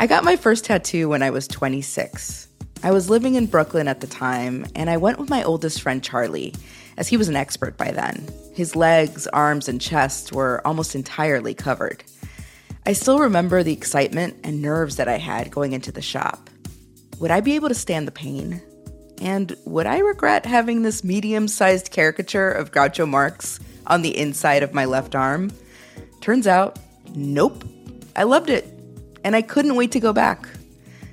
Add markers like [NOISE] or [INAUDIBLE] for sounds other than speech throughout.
I got my first tattoo when I was 26. I was living in Brooklyn at the time, and I went with my oldest friend Charlie, as he was an expert by then. His legs, arms, and chest were almost entirely covered. I still remember the excitement and nerves that I had going into the shop. Would I be able to stand the pain? And would I regret having this medium sized caricature of Groucho Marx on the inside of my left arm? Turns out, nope. I loved it and I couldn't wait to go back.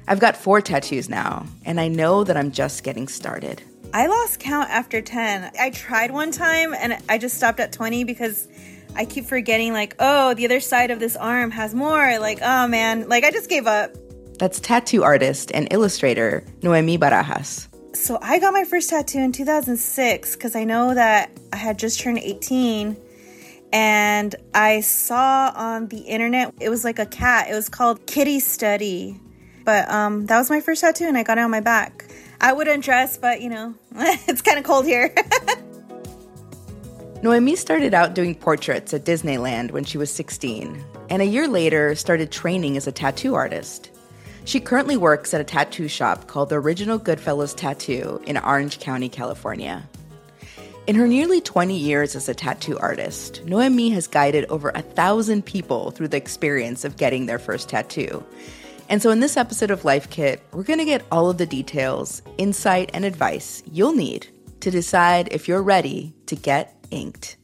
I've got four tattoos now, and I know that I'm just getting started. I lost count after 10. I tried one time and I just stopped at 20 because I keep forgetting, like, oh, the other side of this arm has more. Like, oh man, like I just gave up. That's tattoo artist and illustrator Noemi Barajas. So I got my first tattoo in 2006 because I know that I had just turned 18 and I saw on the internet it was like a cat. It was called Kitty Study. But um, that was my first tattoo, and I got it on my back. I wouldn't dress, but you know, [LAUGHS] it's kind of cold here. [LAUGHS] Noemi started out doing portraits at Disneyland when she was 16, and a year later started training as a tattoo artist. She currently works at a tattoo shop called the Original Goodfellas Tattoo in Orange County, California. In her nearly 20 years as a tattoo artist, Noemi has guided over a thousand people through the experience of getting their first tattoo. And so, in this episode of Life Kit, we're going to get all of the details, insight, and advice you'll need to decide if you're ready to get inked.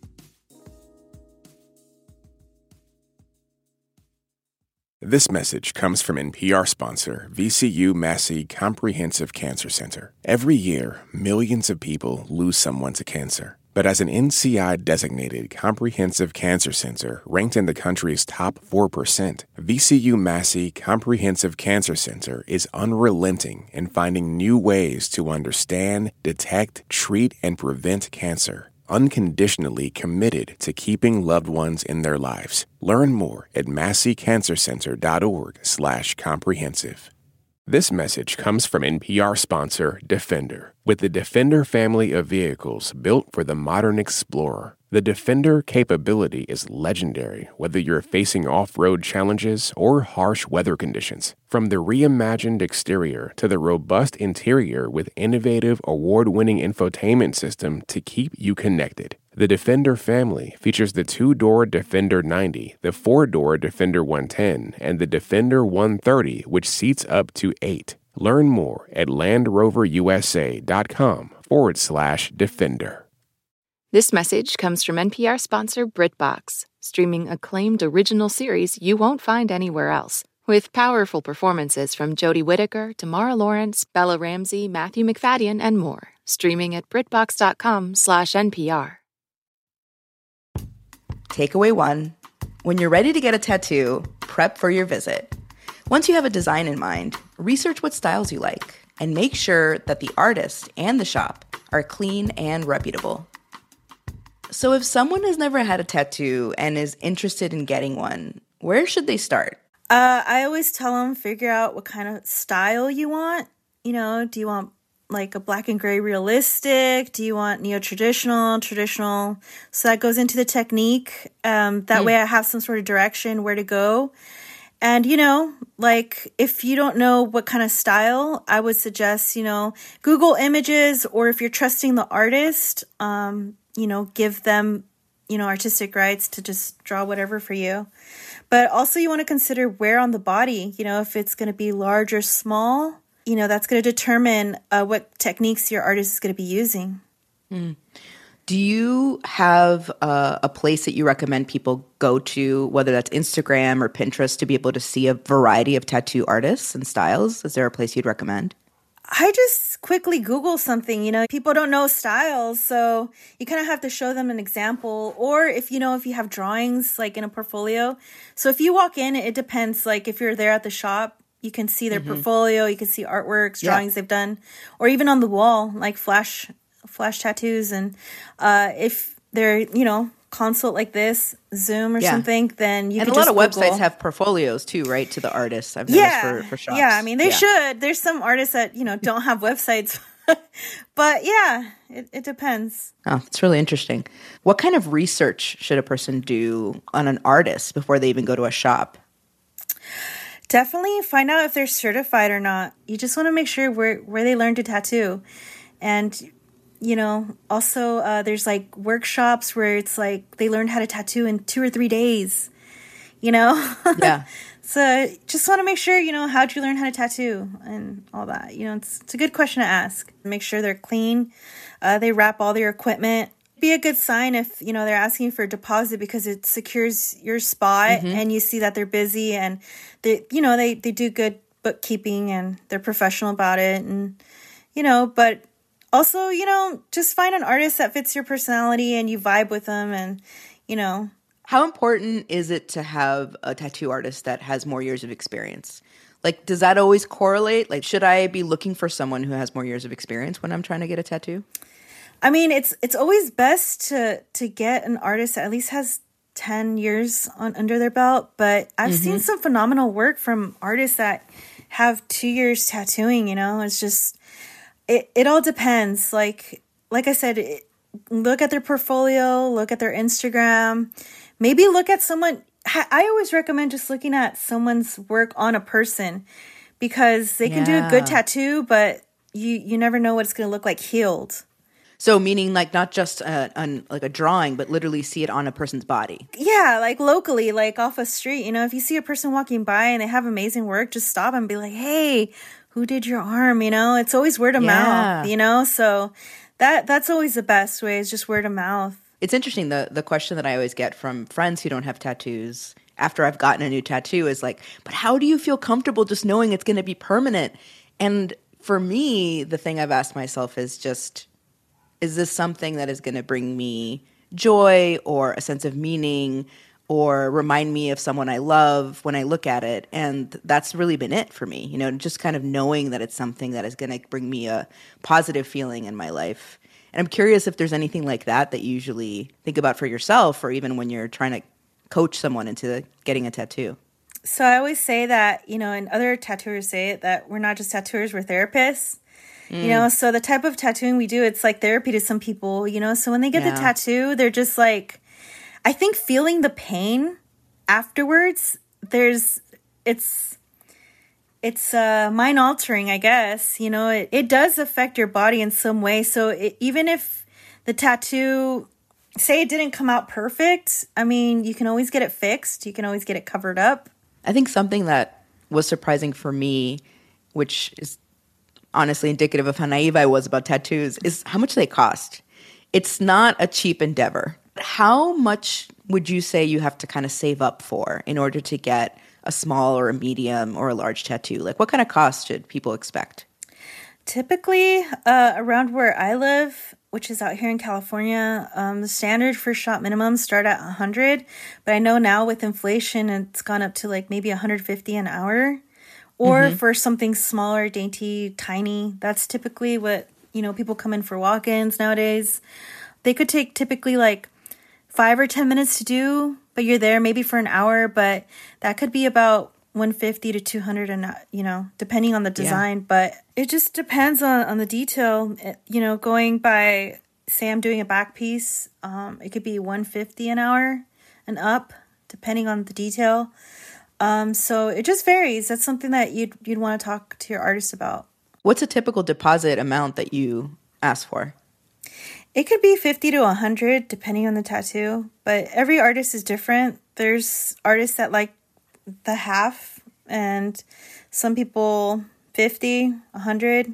This message comes from NPR sponsor VCU Massey Comprehensive Cancer Center. Every year, millions of people lose someone to cancer. But as an NCI designated comprehensive cancer center ranked in the country's top 4%, VCU Massey Comprehensive Cancer Center is unrelenting in finding new ways to understand, detect, treat, and prevent cancer unconditionally committed to keeping loved ones in their lives. Learn more at masseycancercenter.org slash comprehensive. This message comes from NPR sponsor Defender. With the Defender family of vehicles built for the modern explorer, the Defender capability is legendary whether you're facing off road challenges or harsh weather conditions. From the reimagined exterior to the robust interior with innovative award winning infotainment system to keep you connected. The Defender family features the two door Defender 90, the four door Defender 110, and the Defender 130, which seats up to eight. Learn more at LandRoverUSA.com forward slash Defender. This message comes from NPR sponsor BritBox, streaming acclaimed original series you won't find anywhere else. With powerful performances from Jodie Whittaker to Mara Lawrence, Bella Ramsey, Matthew Macfadyen, and more, streaming at BritBox.com slash NPR. Takeaway one When you're ready to get a tattoo, prep for your visit. Once you have a design in mind, research what styles you like and make sure that the artist and the shop are clean and reputable. So, if someone has never had a tattoo and is interested in getting one, where should they start? Uh, I always tell them figure out what kind of style you want. You know, do you want like a black and gray realistic? Do you want neo traditional, traditional? So that goes into the technique. Um, that mm. way I have some sort of direction where to go. And, you know, like if you don't know what kind of style, I would suggest, you know, Google images or if you're trusting the artist, um, you know, give them, you know, artistic rights to just draw whatever for you. But also you want to consider where on the body, you know, if it's going to be large or small you know that's going to determine uh, what techniques your artist is going to be using mm. do you have uh, a place that you recommend people go to whether that's instagram or pinterest to be able to see a variety of tattoo artists and styles is there a place you'd recommend I just quickly Google something, you know, people don't know styles. So you kind of have to show them an example. Or if, you know, if you have drawings like in a portfolio. So if you walk in, it depends. Like if you're there at the shop, You can see their portfolio, you can see artworks, drawings they've done, or even on the wall, like flash flash tattoos. And uh, if they're, you know, consult like this, Zoom or Yeah. something, then you and can a lot of websites Google- have portfolios too, right? To the artists. I've noticed yeah, for, for shops. yeah. I mean, they Yeah. should. There's some artists that you know [LAUGHS] don't have websites, [LAUGHS] but yeah, it, it depends. Oh, it's really interesting. What kind of research should a person do on an artist before they even go to a shop? Definitely find out if they're certified or not. You just want to make sure where where they learned to tattoo, and you know, also uh, there's like workshops where it's like they learned how to tattoo in two or three days. You know, [LAUGHS] Yeah. so just want to make sure you know how'd you learn how to tattoo and all that. You know, it's it's a good question to ask. Make sure they're clean. Uh, they wrap all their equipment. Be a good sign if you know they're asking for a deposit because it secures your spot and you see that they're busy and they you know they they do good bookkeeping and they're professional about it and you know but also you know just find an artist that fits your personality and you vibe with them and you know How important is it to have a tattoo artist that has more years of experience? Like, does that always correlate? Like, should I be looking for someone who has more years of experience when I'm trying to get a tattoo? I mean, it's it's always best to to get an artist that at least has ten years on under their belt. But I've seen mm-hmm. some phenomenal work from artists that have two years tattooing. You know, it's just it it all depends. Like like I said, it, look at their portfolio, look at their Instagram, maybe look at someone. I I always recommend just looking at someone's work on a person because they can do a good tattoo, but you you never know what it's going to look like healed. So, meaning like not just a, an, like a drawing, but literally see it on a person's body. Yeah, like locally, like off a street. You know, if you see a person walking by and they have amazing work, just stop and be like, "Hey, who did your arm?" You know, it's always word of Yeah. mouth. You know, so that that's always the best way is just word of mouth. It's interesting the the question that I always get from friends who don't have tattoos after I've gotten a new tattoo is like, "But how do you feel comfortable just knowing it's going to be permanent?" And for me, the thing I've asked myself is just is this something that is going to bring me joy or a sense of meaning or remind me of someone I love when I look at it? And that's really been it for me, you know, just kind of knowing that it's something that is going to bring me a positive feeling in my life. And I'm curious if there's anything like that that you usually think about for yourself or even when you're trying to coach someone into getting a tattoo. So I always say that, you know, and other tattooers say it that we're not just tattooers, we're therapists. You know, mm. so the type of tattooing we do, it's like therapy to some people, you know. So when they get Yeah. the tattoo, they're just like I think feeling the pain afterwards, there's it's it's uh mind altering, I guess. You know, it, it does affect your body in some way. So it, even if the tattoo say it didn't come out perfect, I mean, you can always get it fixed. You can always get it covered up. I think something that was surprising for me, which is honestly indicative of how naive I was about tattoos, is how much they cost. It's not a cheap endeavor. How much would you say you have to kind of save up for in order to get a small or a medium or a large tattoo? Like, what kind of cost should people expect? Typically, uh, around where I live, which is out here in California, um, the standard for shop minimums start at 100. But I know now with inflation, it's gone up to like maybe 150 an hour. Or for something smaller, dainty, tiny, that's typically what, you know, people come in for walk ins nowadays. They could take typically like five or 10 minutes to do, but you're there maybe for an hour. But that could be about 150 to 200 and you know depending on the design but it just depends on on the detail It- you know going by say i'm doing a back piece um it could be 150 an hour and up depending on the detail um so it just varies that's something that you'd you'd want to talk to your artist about What's a typical deposit amount that you ask for? It could be 50 to 100 depending on the tattoo, but every artist is different. There's artists that like the half and some people 50, 100.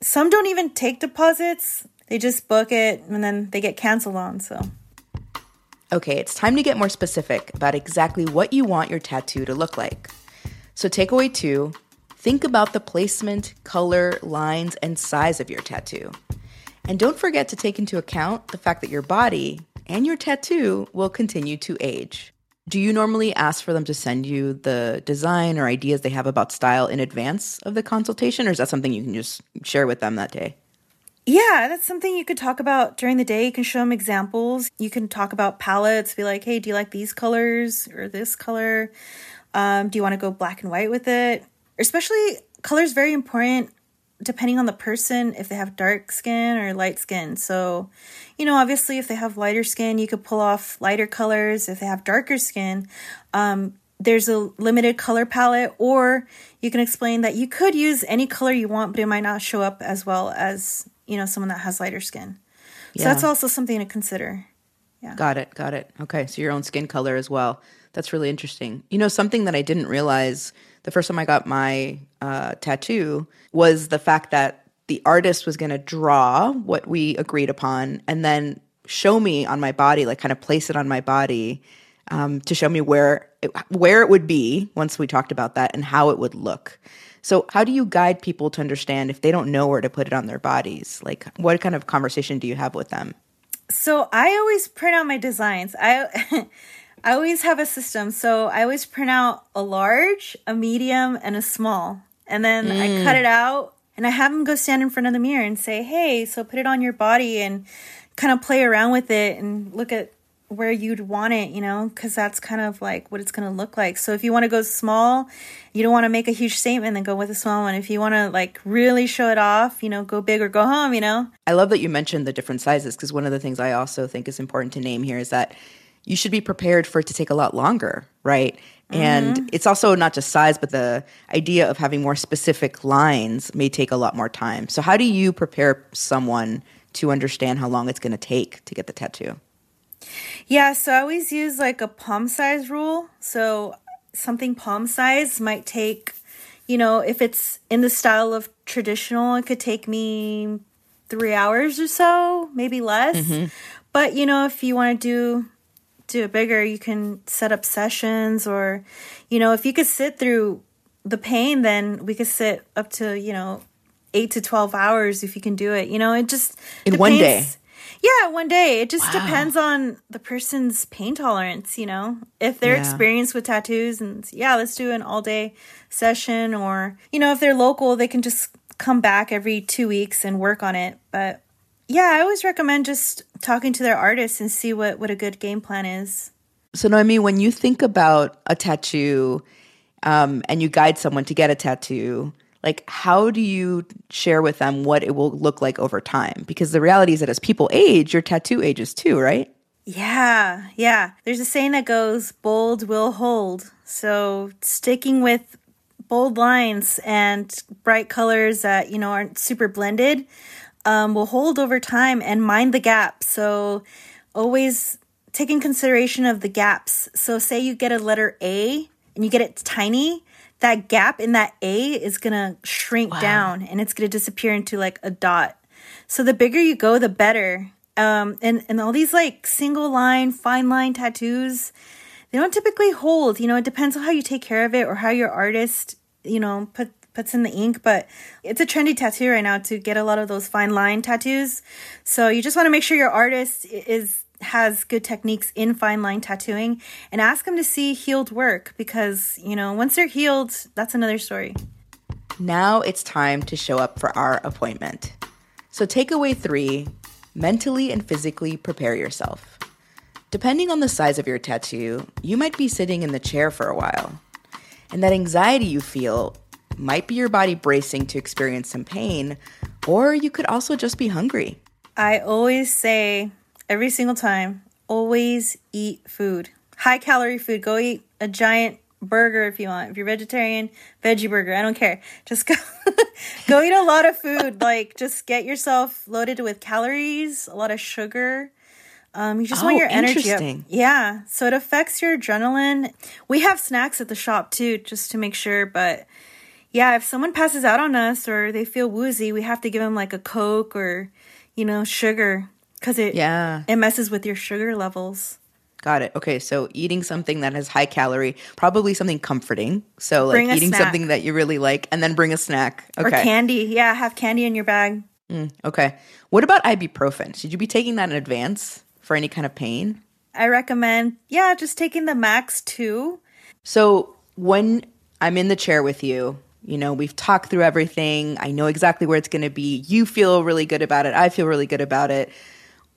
Some don't even take deposits. They just book it and then they get canceled on, so Okay, it's time to get more specific about exactly what you want your tattoo to look like. So, takeaway two think about the placement, color, lines, and size of your tattoo. And don't forget to take into account the fact that your body and your tattoo will continue to age. Do you normally ask for them to send you the design or ideas they have about style in advance of the consultation, or is that something you can just share with them that day? Yeah, that's something you could talk about during the day. You can show them examples. You can talk about palettes, be like, hey, do you like these colors or this color? Um, do you want to go black and white with it? Especially, color is very important depending on the person if they have dark skin or light skin. So, you know, obviously, if they have lighter skin, you could pull off lighter colors. If they have darker skin, um, there's a limited color palette, or you can explain that you could use any color you want, but it might not show up as well as you know, someone that has lighter skin. So yeah. that's also something to consider. Yeah. Got it. Got it. Okay. So your own skin color as well. That's really interesting. You know, something that I didn't realize the first time I got my uh, tattoo was the fact that the artist was going to draw what we agreed upon and then show me on my body, like kind of place it on my body um, to show me where it, where it would be once we talked about that and how it would look. So, how do you guide people to understand if they don't know where to put it on their bodies? Like, what kind of conversation do you have with them? So, I always print out my designs. I [LAUGHS] I always have a system. So, I always print out a large, a medium, and a small. And then mm. I cut it out and I have them go stand in front of the mirror and say, "Hey, so put it on your body and kind of play around with it and look at where you'd want it, you know, because that's kind of like what it's going to look like. So if you want to go small, you don't want to make a huge statement, then go with a small one. If you want to like really show it off, you know, go big or go home, you know. I love that you mentioned the different sizes because one of the things I also think is important to name here is that you should be prepared for it to take a lot longer, right? Mm-hmm. And it's also not just size, but the idea of having more specific lines may take a lot more time. So, how do you prepare someone to understand how long it's going to take to get the tattoo? Yeah, so I always use like a palm size rule. So something palm size might take, you know, if it's in the style of traditional, it could take me three hours or so, maybe less. Mm-hmm. But you know, if you want to do do it bigger, you can set up sessions, or you know, if you could sit through the pain, then we could sit up to you know eight to twelve hours if you can do it. You know, it just in one day. Yeah, one day. It just wow. depends on the person's pain tolerance, you know. If they're yeah. experienced with tattoos and yeah, let's do an all day session or you know, if they're local, they can just come back every 2 weeks and work on it. But yeah, I always recommend just talking to their artists and see what what a good game plan is. So Noemi, when you think about a tattoo um, and you guide someone to get a tattoo, like how do you share with them what it will look like over time? Because the reality is that as people age your tattoo ages too right? Yeah yeah. There's a saying that goes bold will hold. So sticking with bold lines and bright colors that you know aren't super blended um, will hold over time and mind the gaps so always taking consideration of the gaps so say you get a letter a and you get it tiny that gap in that A is going to shrink wow. down and it's going to disappear into like a dot. So the bigger you go, the better. Um, and, and all these like single line, fine line tattoos, they don't typically hold. You know, it depends on how you take care of it or how your artist, you know, put puts in the ink, but it's a trendy tattoo right now to get a lot of those fine line tattoos. So you just want to make sure your artist is has good techniques in fine line tattooing and ask them to see healed work because, you know, once they're healed, that's another story. Now it's time to show up for our appointment. So, takeaway three mentally and physically prepare yourself. Depending on the size of your tattoo, you might be sitting in the chair for a while. And that anxiety you feel might be your body bracing to experience some pain, or you could also just be hungry. I always say every single time. Always eat food. High calorie food. Go eat a giant burger if you want. If you're vegetarian, veggie burger. I don't care. Just go [LAUGHS] go eat a lot of food. Like just get yourself loaded with calories, a lot of sugar. Um, you just oh, want your energy up. Yeah. So it affects your adrenaline. We have snacks at the shop too, just to make sure. But yeah, if someone passes out on us or they feel woozy, we have to give them like a Coke or, you know, sugar because it yeah it messes with your sugar levels. Got it. Okay, so eating something that has high calorie, probably something comforting. So like eating snack. something that you really like, and then bring a snack. Okay. Or candy. Yeah, have candy in your bag. Mm, okay. What about ibuprofen? Should you be taking that in advance for any kind of pain? I recommend, yeah, just taking the max two. So when I'm in the chair with you, you know, we've talked through everything. I know exactly where it's going to be. You feel really good about it. I feel really good about it.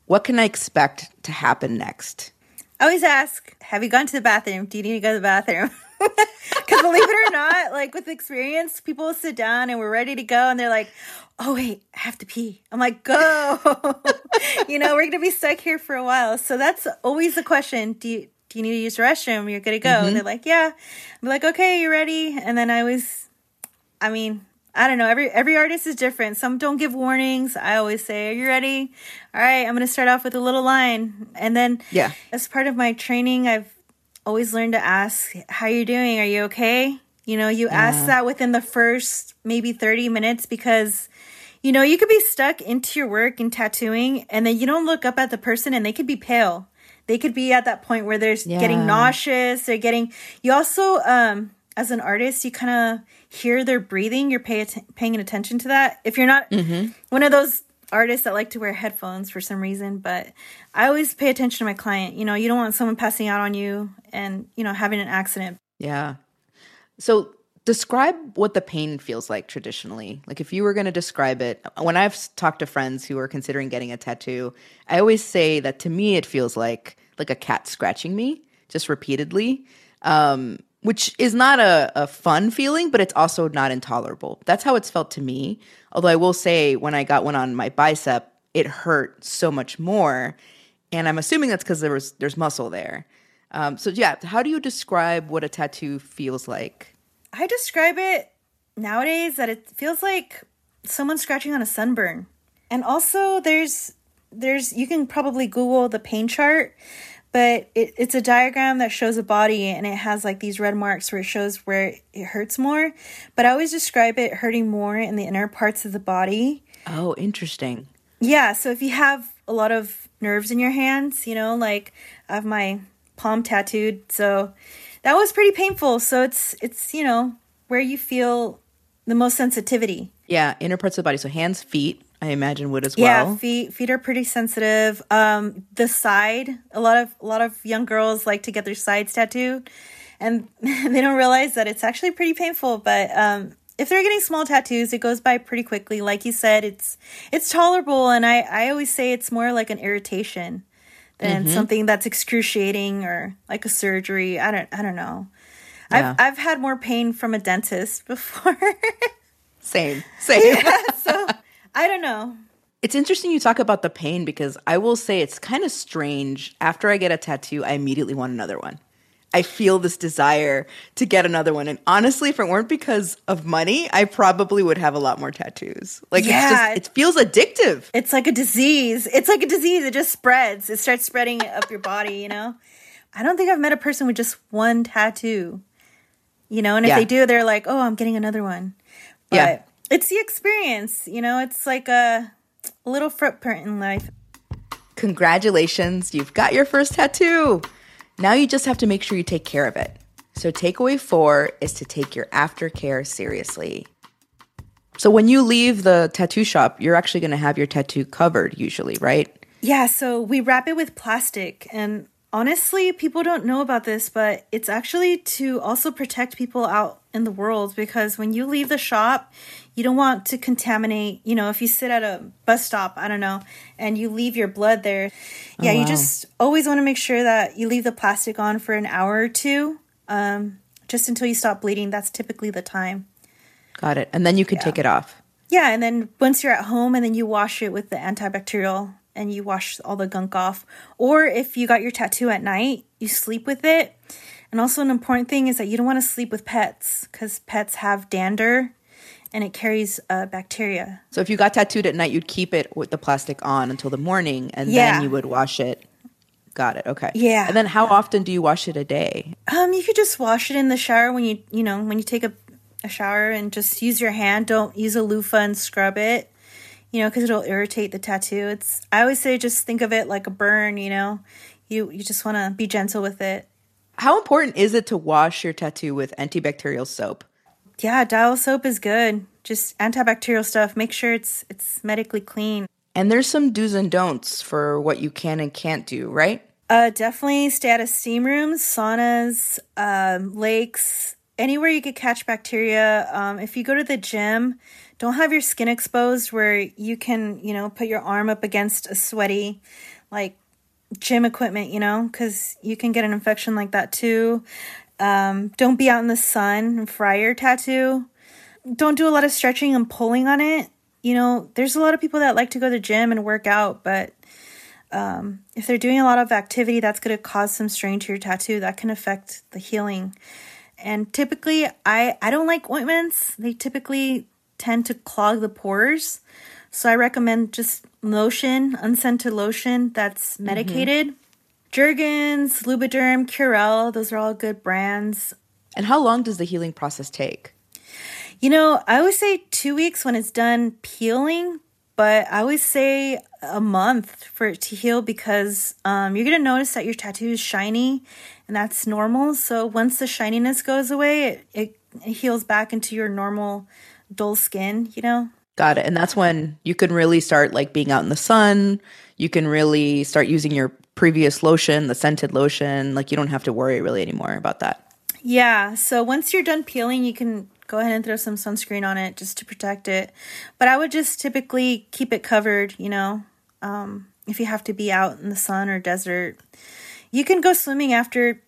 What can I expect to happen next? I always ask, have you gone to the bathroom? Do you need to go to the bathroom? [LAUGHS] Because believe it or not, like with experience, people sit down and we're ready to go, and they're like, "Oh wait, I have to pee." I'm like, "Go!" [LAUGHS] you know, we're gonna be stuck here for a while. So that's always the question: Do you do you need to use the restroom? You're good to go. Mm-hmm. And they're like, "Yeah." I'm like, "Okay, you ready?" And then I always, I mean, I don't know. Every every artist is different. Some don't give warnings. I always say, "Are you ready?" All right, I'm going to start off with a little line, and then yeah, as part of my training, I've always learned to ask, "How you doing? Are you okay?" You know, you yeah. ask that within the first maybe 30 minutes because you know, you could be stuck into your work and tattooing and then you don't look up at the person and they could be pale. They could be at that point where they're yeah. getting nauseous, they're getting you also um as an artist, you kind of hear their breathing. You're pay att- paying attention to that. If you're not mm-hmm. one of those artists that like to wear headphones for some reason, but I always pay attention to my client. You know, you don't want someone passing out on you and, you know, having an accident. Yeah. So describe what the pain feels like traditionally. Like if you were going to describe it, when I've talked to friends who are considering getting a tattoo, I always say that to me it feels like like a cat scratching me just repeatedly. Um, which is not a, a fun feeling, but it's also not intolerable. That's how it's felt to me. Although I will say, when I got one on my bicep, it hurt so much more, and I'm assuming that's because there there's muscle there. Um, so yeah, how do you describe what a tattoo feels like? I describe it nowadays that it feels like someone scratching on a sunburn, and also there's there's you can probably Google the pain chart but it, it's a diagram that shows a body and it has like these red marks where it shows where it hurts more. But i always describe it hurting more in the inner parts of the body. Oh interesting. Yeah so if you have a lot of nerves in your hands you know like i have my palm tattooed so that was pretty painful. So it's it's you know where you feel the most sensitivity. Yeah inner parts of the body. So hands feet I imagine would as well. Yeah, feet feet are pretty sensitive. Um, the side, a lot of a lot of young girls like to get their sides tattooed, and [LAUGHS] they don't realize that it's actually pretty painful. But um, if they're getting small tattoos, it goes by pretty quickly. Like you said, it's it's tolerable, and I I always say it's more like an irritation than mm-hmm. something that's excruciating or like a surgery. I don't I don't know. Yeah. I've I've had more pain from a dentist [LAUGHS] before. same, [LAUGHS] same. Yeah, so I don't know. It's interesting you talk about the pain because I will say it's kind of strange. After I get a tattoo, I immediately want another one. I feel this desire to get another one. And honestly, if it weren't because of money, I probably would have a lot more tattoos. Like yeah, just, it feels addictive. It's like a disease. It's like a disease. It just spreads. It starts spreading up your body, you know? I don't think I've met a person with just one tattoo. You know, and if yeah. they do, they're like, "Oh, I'm getting another one." But yeah it's the experience, you know, it's like a, a little footprint in life. Congratulations, you've got your first tattoo. Now you just have to make sure you take care of it. So, takeaway four is to take your aftercare seriously. So, when you leave the tattoo shop, you're actually going to have your tattoo covered, usually, right? Yeah, so we wrap it with plastic. And honestly, people don't know about this, but it's actually to also protect people out in the world because when you leave the shop, you don't want to contaminate, you know, if you sit at a bus stop, I don't know, and you leave your blood there. Oh, yeah, wow. you just always want to make sure that you leave the plastic on for an hour or two, um, just until you stop bleeding. That's typically the time. Got it. And then you can yeah. take it off. Yeah, and then once you're at home and then you wash it with the antibacterial and you wash all the gunk off. Or if you got your tattoo at night, you sleep with it. And also, an important thing is that you don't want to sleep with pets because pets have dander and it carries uh, bacteria. So if you got tattooed at night, you'd keep it with the plastic on until the morning, and yeah. then you would wash it. Got it. Okay. Yeah. And then how often do you wash it a day? Um, you could just wash it in the shower when you you know when you take a, a shower and just use your hand. Don't use a loofah and scrub it. You know, because it'll irritate the tattoo. It's I always say just think of it like a burn. You know, you you just want to be gentle with it. How important is it to wash your tattoo with antibacterial soap? Yeah, dial soap is good. Just antibacterial stuff. Make sure it's it's medically clean. And there's some do's and don'ts for what you can and can't do, right? Uh, definitely stay out of steam rooms, saunas, um, lakes, anywhere you could catch bacteria. Um, if you go to the gym, don't have your skin exposed where you can, you know, put your arm up against a sweaty, like gym equipment, you know, because you can get an infection like that too. Um, don't be out in the sun and fry your tattoo. Don't do a lot of stretching and pulling on it. You know, there's a lot of people that like to go to the gym and work out, but um, if they're doing a lot of activity, that's going to cause some strain to your tattoo. That can affect the healing. And typically, I I don't like ointments. They typically tend to clog the pores. So I recommend just lotion, unscented lotion that's mm-hmm. medicated. Mm-hmm. Jergens, Lubriderm, Curel, those are all good brands. And how long does the healing process take? You know, I always say two weeks when it's done peeling, but I always say a month for it to heal because um, you're going to notice that your tattoo is shiny and that's normal. So once the shininess goes away, it, it, it heals back into your normal dull skin, you know? Got it. And that's when you can really start like being out in the sun. You can really start using your previous lotion, the scented lotion. Like you don't have to worry really anymore about that. Yeah. So once you're done peeling, you can go ahead and throw some sunscreen on it just to protect it. But I would just typically keep it covered, you know, um, if you have to be out in the sun or desert. You can go swimming after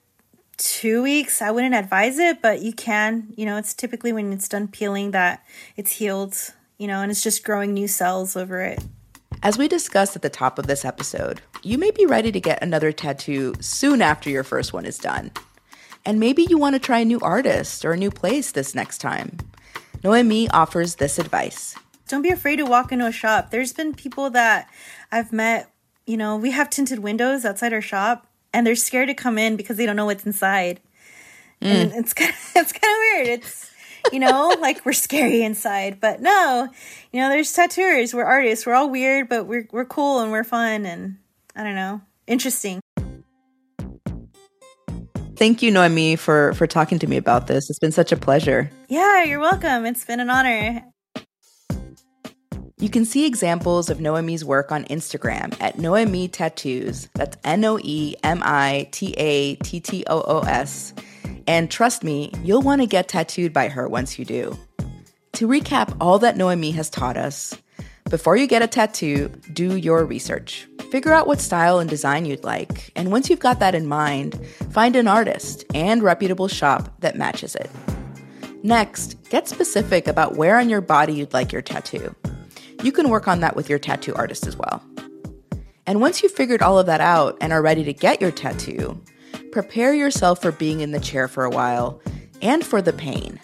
two weeks. I wouldn't advise it, but you can. You know, it's typically when it's done peeling that it's healed, you know, and it's just growing new cells over it. As we discussed at the top of this episode, you may be ready to get another tattoo soon after your first one is done. And maybe you want to try a new artist or a new place this next time. Noemi offers this advice. Don't be afraid to walk into a shop. There's been people that I've met, you know, we have tinted windows outside our shop and they're scared to come in because they don't know what's inside. Mm. And it's [LAUGHS] kind of, it's kind of weird. It's you know, like we're scary inside, but no, you know, there's tattooers, we're artists, we're all weird, but we're we're cool and we're fun and I don't know, interesting. Thank you, Noemi, for for talking to me about this. It's been such a pleasure. Yeah, you're welcome. It's been an honor. You can see examples of Noemi's work on Instagram at Noemi Tattoos. That's N O E M I T A T T O O S. And trust me, you'll want to get tattooed by her once you do. To recap all that Noemi has taught us, before you get a tattoo, do your research. Figure out what style and design you'd like, and once you've got that in mind, find an artist and reputable shop that matches it. Next, get specific about where on your body you'd like your tattoo you can work on that with your tattoo artist as well. And once you've figured all of that out and are ready to get your tattoo, prepare yourself for being in the chair for a while and for the pain.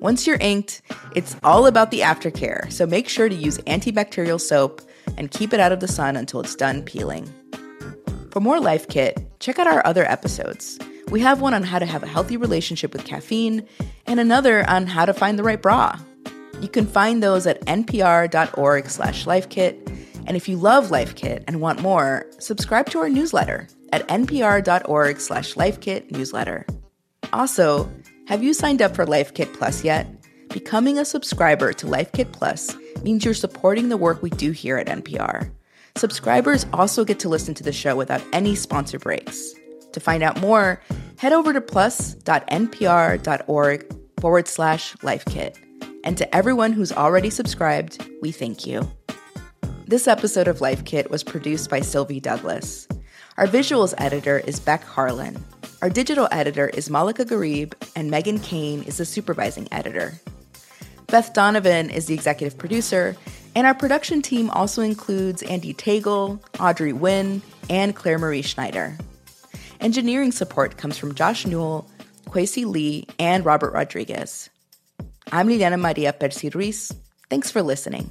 Once you're inked, it's all about the aftercare, so make sure to use antibacterial soap and keep it out of the sun until it's done peeling. For more Life Kit, check out our other episodes. We have one on how to have a healthy relationship with caffeine and another on how to find the right bra. You can find those at npr.org slash lifekit. And if you love Life Kit and want more, subscribe to our newsletter at npr.org slash lifekit newsletter. Also, have you signed up for LifeKit Plus yet? Becoming a subscriber to LifeKit Plus means you're supporting the work we do here at NPR. Subscribers also get to listen to the show without any sponsor breaks. To find out more, head over to plus.npr.org forward slash lifekit. And to everyone who's already subscribed, we thank you. This episode of Life Kit was produced by Sylvie Douglas. Our visuals editor is Beck Harlan. Our digital editor is Malaka Gharib, and Meghan Keane is the supervising editor. Beth Donovan is the executive producer, and our production team also includes Andee Tagle, Audrey Nguyen, and Claire Marie Schneider. Engineering support comes from Josh Newell, Kwesi Lee, and Robert Rodriguez. I'm Liliana Maria Percy Ruiz. Thanks for listening.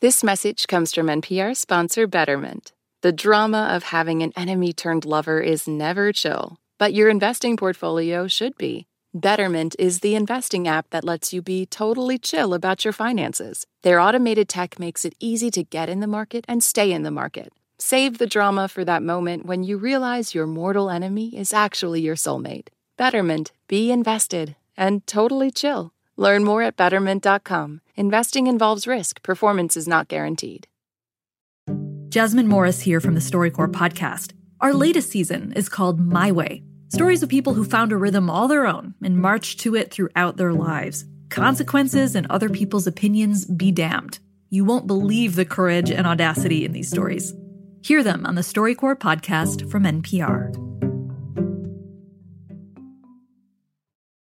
This message comes from NPR sponsor Betterment. The drama of having an enemy turned lover is never chill, but your investing portfolio should be. Betterment is the investing app that lets you be totally chill about your finances. Their automated tech makes it easy to get in the market and stay in the market. Save the drama for that moment when you realize your mortal enemy is actually your soulmate. Betterment, be invested and totally chill. Learn more at betterment.com. Investing involves risk, performance is not guaranteed. Jasmine Morris here from the StoryCorps podcast. Our latest season is called My Way Stories of people who found a rhythm all their own and marched to it throughout their lives. Consequences and other people's opinions be damned. You won't believe the courage and audacity in these stories. Hear them on the StoryCorps podcast from NPR.